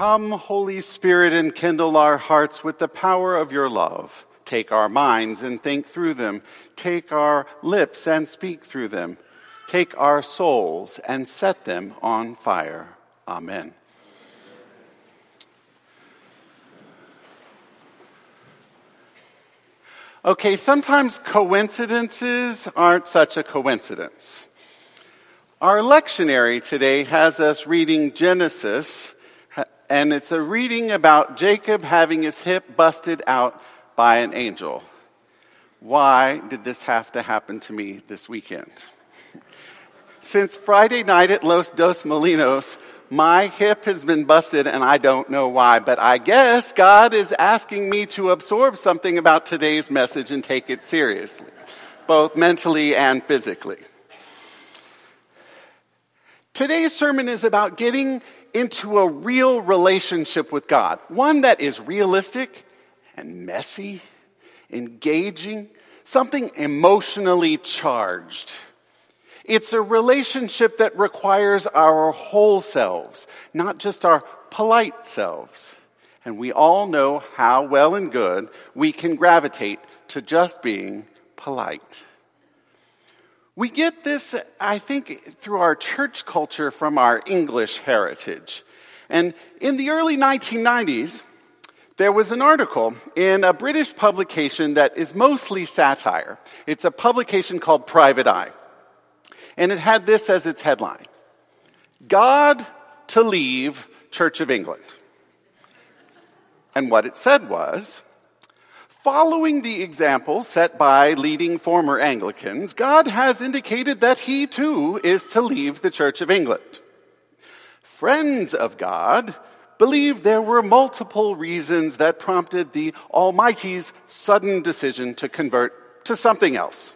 Come, Holy Spirit, and kindle our hearts with the power of your love. Take our minds and think through them. Take our lips and speak through them. Take our souls and set them on fire. Amen. Okay, sometimes coincidences aren't such a coincidence. Our lectionary today has us reading Genesis, and it's a reading about Jacob having his hip busted out by an angel. Why did this have to happen to me this weekend? Since Friday night at Los Dos Molinos, my hip has been busted and I don't know why, but I guess God is asking me to absorb something about today's message and take it seriously, both mentally and physically. Today's sermon is about getting into a real relationship with God, one that is realistic and messy, engaging, something emotionally charged. It's a relationship that requires our whole selves, not just our polite selves. And we all know how well and good we can gravitate to just being polite. We get this, I think, through our church culture from our English heritage. And in the early 1990s, there was an article in a British publication that is mostly satire. It's a publication called Private Eye and it had this as its headline God to leave Church of England. And what it said was, Following the example set by leading former Anglicans, God has indicated that he too is to leave the Church of England. Friends of God believe there were multiple reasons that prompted the Almighty's sudden decision to convert to something else.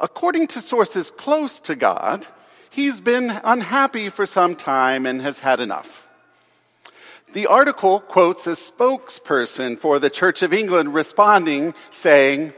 According to sources close to God, he's been unhappy for some time and has had enough. The article quotes a spokesperson for the Church of England responding, saying,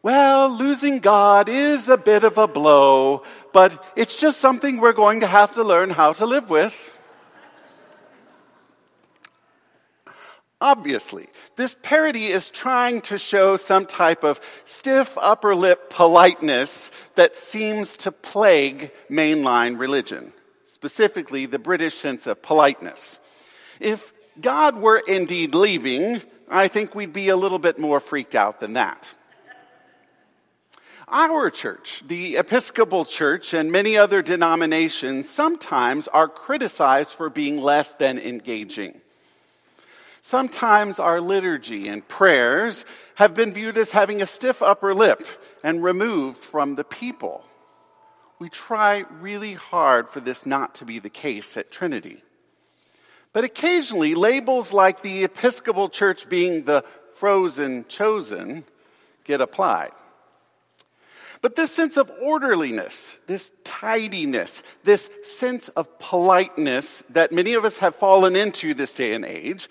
Well, losing God is a bit of a blow, but it's just something we're going to have to learn how to live with. Obviously, this parody is trying to show some type of stiff upper lip politeness that seems to plague mainline religion, specifically the British sense of politeness. If God were indeed leaving, I think we'd be a little bit more freaked out than that. Our church, the Episcopal Church, and many other denominations sometimes are criticized for being less than engaging. Sometimes our liturgy and prayers have been viewed as having a stiff upper lip and removed from the people. We try really hard for this not to be the case at Trinity. But occasionally, labels like the Episcopal Church being the frozen chosen get applied. But this sense of orderliness, this tidiness, this sense of politeness that many of us have fallen into this day and age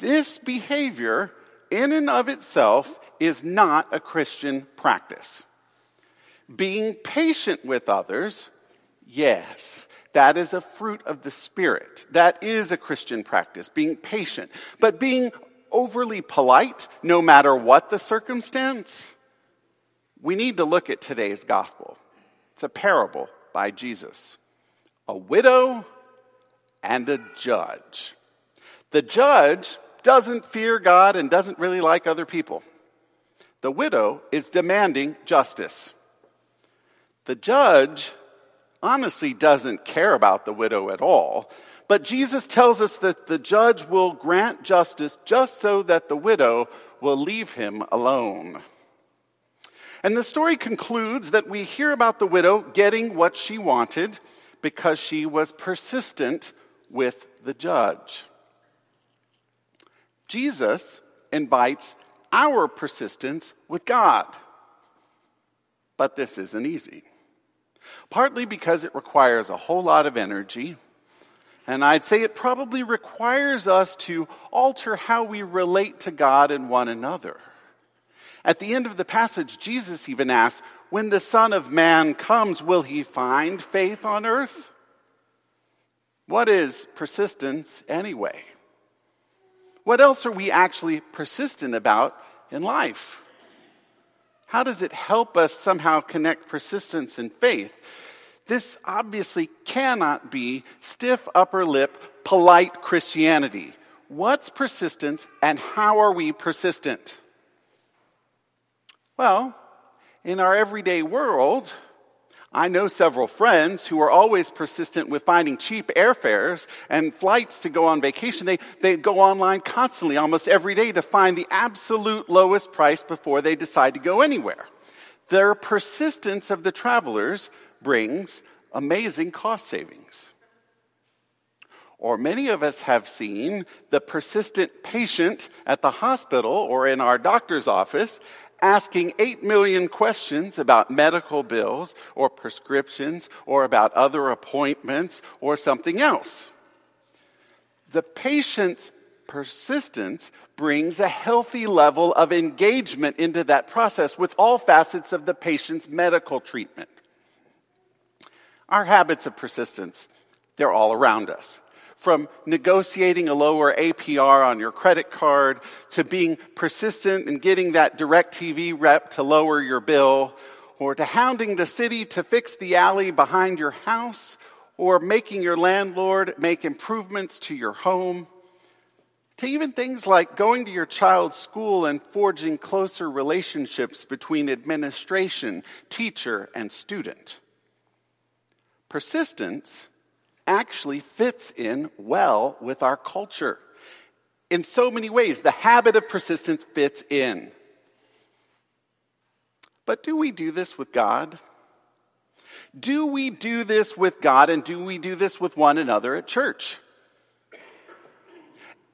this behavior, in and of itself, is not a Christian practice. Being patient with others, yes, that is a fruit of the Spirit. That is a Christian practice, being patient. But being overly polite, no matter what the circumstance, we need to look at today's gospel. It's a parable by Jesus a widow and a judge. The judge doesn't fear God and doesn't really like other people. The widow is demanding justice. The judge honestly doesn't care about the widow at all, but Jesus tells us that the judge will grant justice just so that the widow will leave him alone. And the story concludes that we hear about the widow getting what she wanted because she was persistent with the judge. Jesus invites our persistence with God. But this isn't easy. Partly because it requires a whole lot of energy, and I'd say it probably requires us to alter how we relate to God and one another. At the end of the passage, Jesus even asks, When the Son of Man comes, will he find faith on earth? What is persistence anyway? What else are we actually persistent about in life? How does it help us somehow connect persistence and faith? This obviously cannot be stiff upper lip, polite Christianity. What's persistence and how are we persistent? Well, in our everyday world, I know several friends who are always persistent with finding cheap airfares and flights to go on vacation. They, they go online constantly, almost every day, to find the absolute lowest price before they decide to go anywhere. Their persistence of the travelers brings amazing cost savings. Or many of us have seen the persistent patient at the hospital or in our doctor's office asking 8 million questions about medical bills or prescriptions or about other appointments or something else. The patient's persistence brings a healthy level of engagement into that process with all facets of the patient's medical treatment. Our habits of persistence, they're all around us. From negotiating a lower APR on your credit card to being persistent in getting that DirecTV rep to lower your bill, or to hounding the city to fix the alley behind your house, or making your landlord make improvements to your home, to even things like going to your child's school and forging closer relationships between administration, teacher, and student. Persistence actually fits in well with our culture. In so many ways, the habit of persistence fits in. But do we do this with God? Do we do this with God and do we do this with one another at church?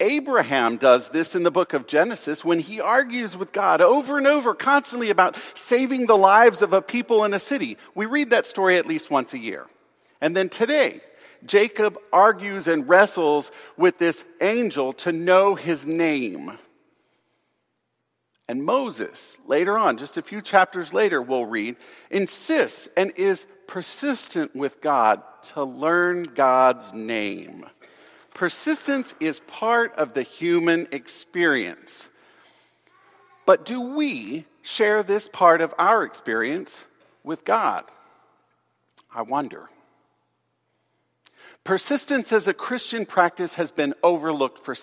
Abraham does this in the book of Genesis when he argues with God over and over, constantly about saving the lives of a people in a city. We read that story at least once a year. And then today, Jacob argues and wrestles with this angel to know his name. And Moses, later on, just a few chapters later, we'll read, insists and is persistent with God to learn God's name. Persistence is part of the human experience. But do we share this part of our experience with God? I wonder. Persistence as a Christian practice has been overlooked for,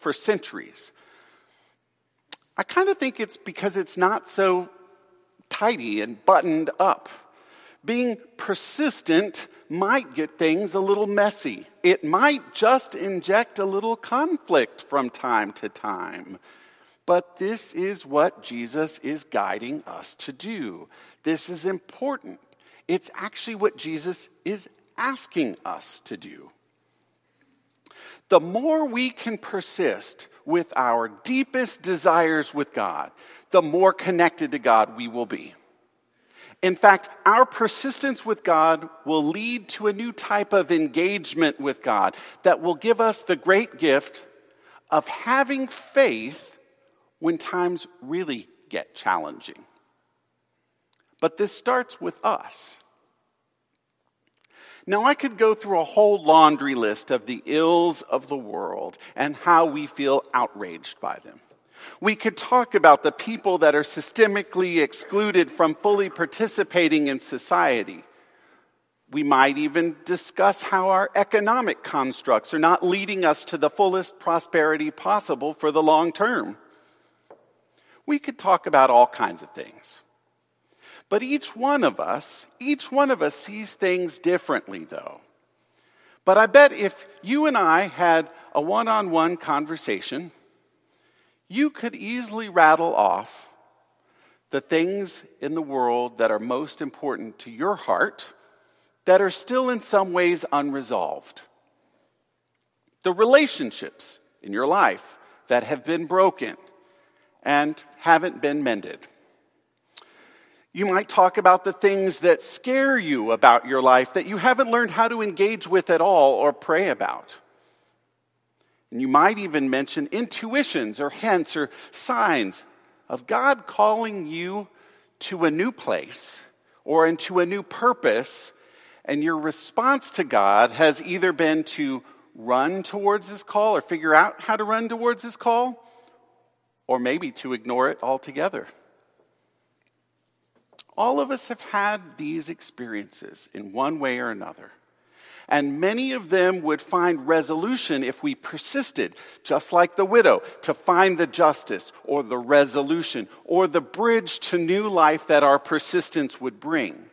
for centuries. I kind of think it's because it's not so tidy and buttoned up. Being persistent might get things a little messy. It might just inject a little conflict from time to time. But this is what Jesus is guiding us to do. This is important. It's actually what Jesus is asking us to do. The more we can persist with our deepest desires with God, the more connected to God we will be. In fact, our persistence with God will lead to a new type of engagement with God that will give us the great gift of having faith when times really get challenging. But this starts with us. Now, I could go through a whole laundry list of the ills of the world and how we feel outraged by them. We could talk about the people that are systemically excluded from fully participating in society. We might even discuss how our economic constructs are not leading us to the fullest prosperity possible for the long term. We could talk about all kinds of things. But each one of us, each one of us sees things differently, though. But I bet if you and I had a one on one conversation, you could easily rattle off the things in the world that are most important to your heart that are still in some ways unresolved. The relationships in your life that have been broken and haven't been mended. You might talk about the things that scare you about your life that you haven't learned how to engage with at all or pray about. And you might even mention intuitions or hints or signs of God calling you to a new place or into a new purpose and your response to God has either been to run towards his call or figure out how to run towards his call, or maybe to ignore it altogether. All of us have had these experiences in one way or another. And many of them would find resolution if we persisted, just like the widow, to find the justice or the resolution or the bridge to new life that our persistence would bring.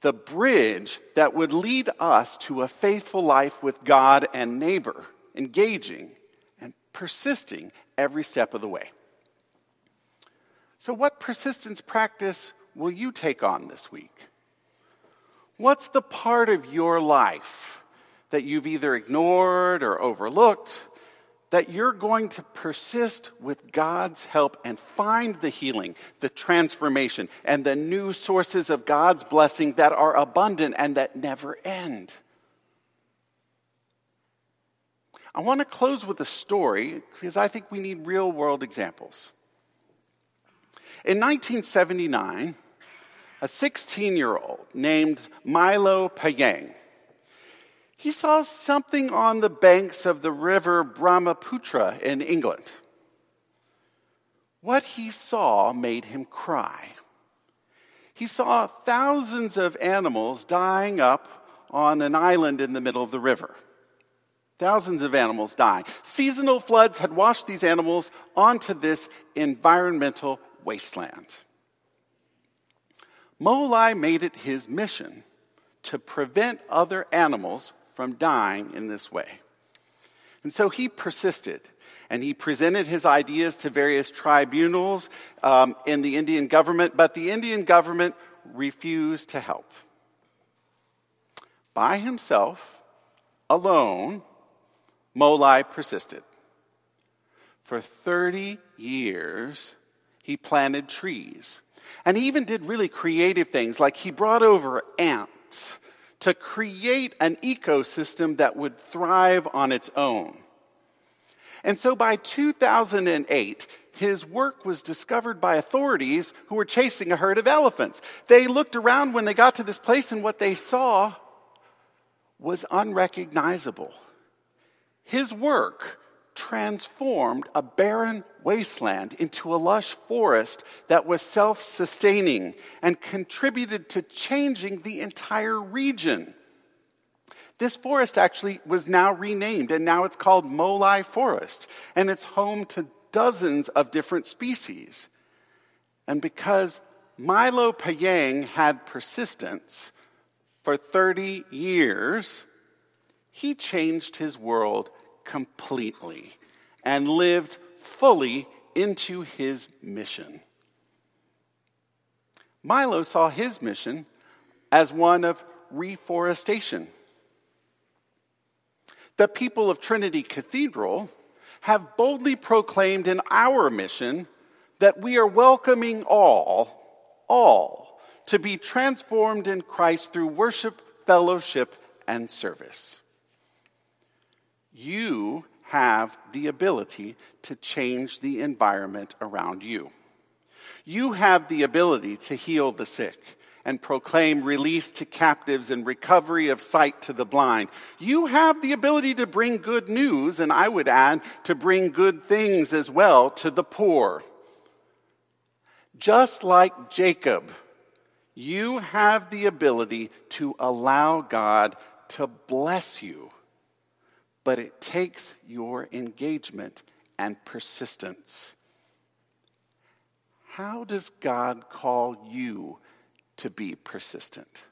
The bridge that would lead us to a faithful life with God and neighbor, engaging and persisting every step of the way. So, what persistence practice will you take on this week? What's the part of your life that you've either ignored or overlooked that you're going to persist with God's help and find the healing, the transformation, and the new sources of God's blessing that are abundant and that never end? I want to close with a story because I think we need real world examples. In 1979, a 16 year old named Milo Payeng. He saw something on the banks of the river Brahmaputra in England. What he saw made him cry. He saw thousands of animals dying up on an island in the middle of the river. Thousands of animals dying. Seasonal floods had washed these animals onto this environmental wasteland. Molai made it his mission to prevent other animals from dying in this way. And so he persisted and he presented his ideas to various tribunals um, in the Indian government, but the Indian government refused to help. By himself, alone, Molai persisted. For 30 years, he planted trees and he even did really creative things, like he brought over ants to create an ecosystem that would thrive on its own. And so by 2008, his work was discovered by authorities who were chasing a herd of elephants. They looked around when they got to this place, and what they saw was unrecognizable. His work transformed a barren wasteland into a lush forest that was self sustaining and contributed to changing the entire region. This forest actually was now renamed, and now it's called Molai Forest, and it's home to dozens of different species. And because Milo Payeng had persistence for 30 years, he changed his world completely and lived fully into his mission. Milo saw his mission as one of reforestation. The people of Trinity Cathedral have boldly proclaimed in our mission that we are welcoming all, all, to be transformed in Christ through worship, fellowship, and service. You have the ability to change the environment around you. You have the ability to heal the sick and proclaim release to captives and recovery of sight to the blind. You have the ability to bring good news, and I would add, to bring good things as well to the poor. Just like Jacob, you have the ability to allow God to bless you but it takes your engagement and persistence. How does God call you to be persistent?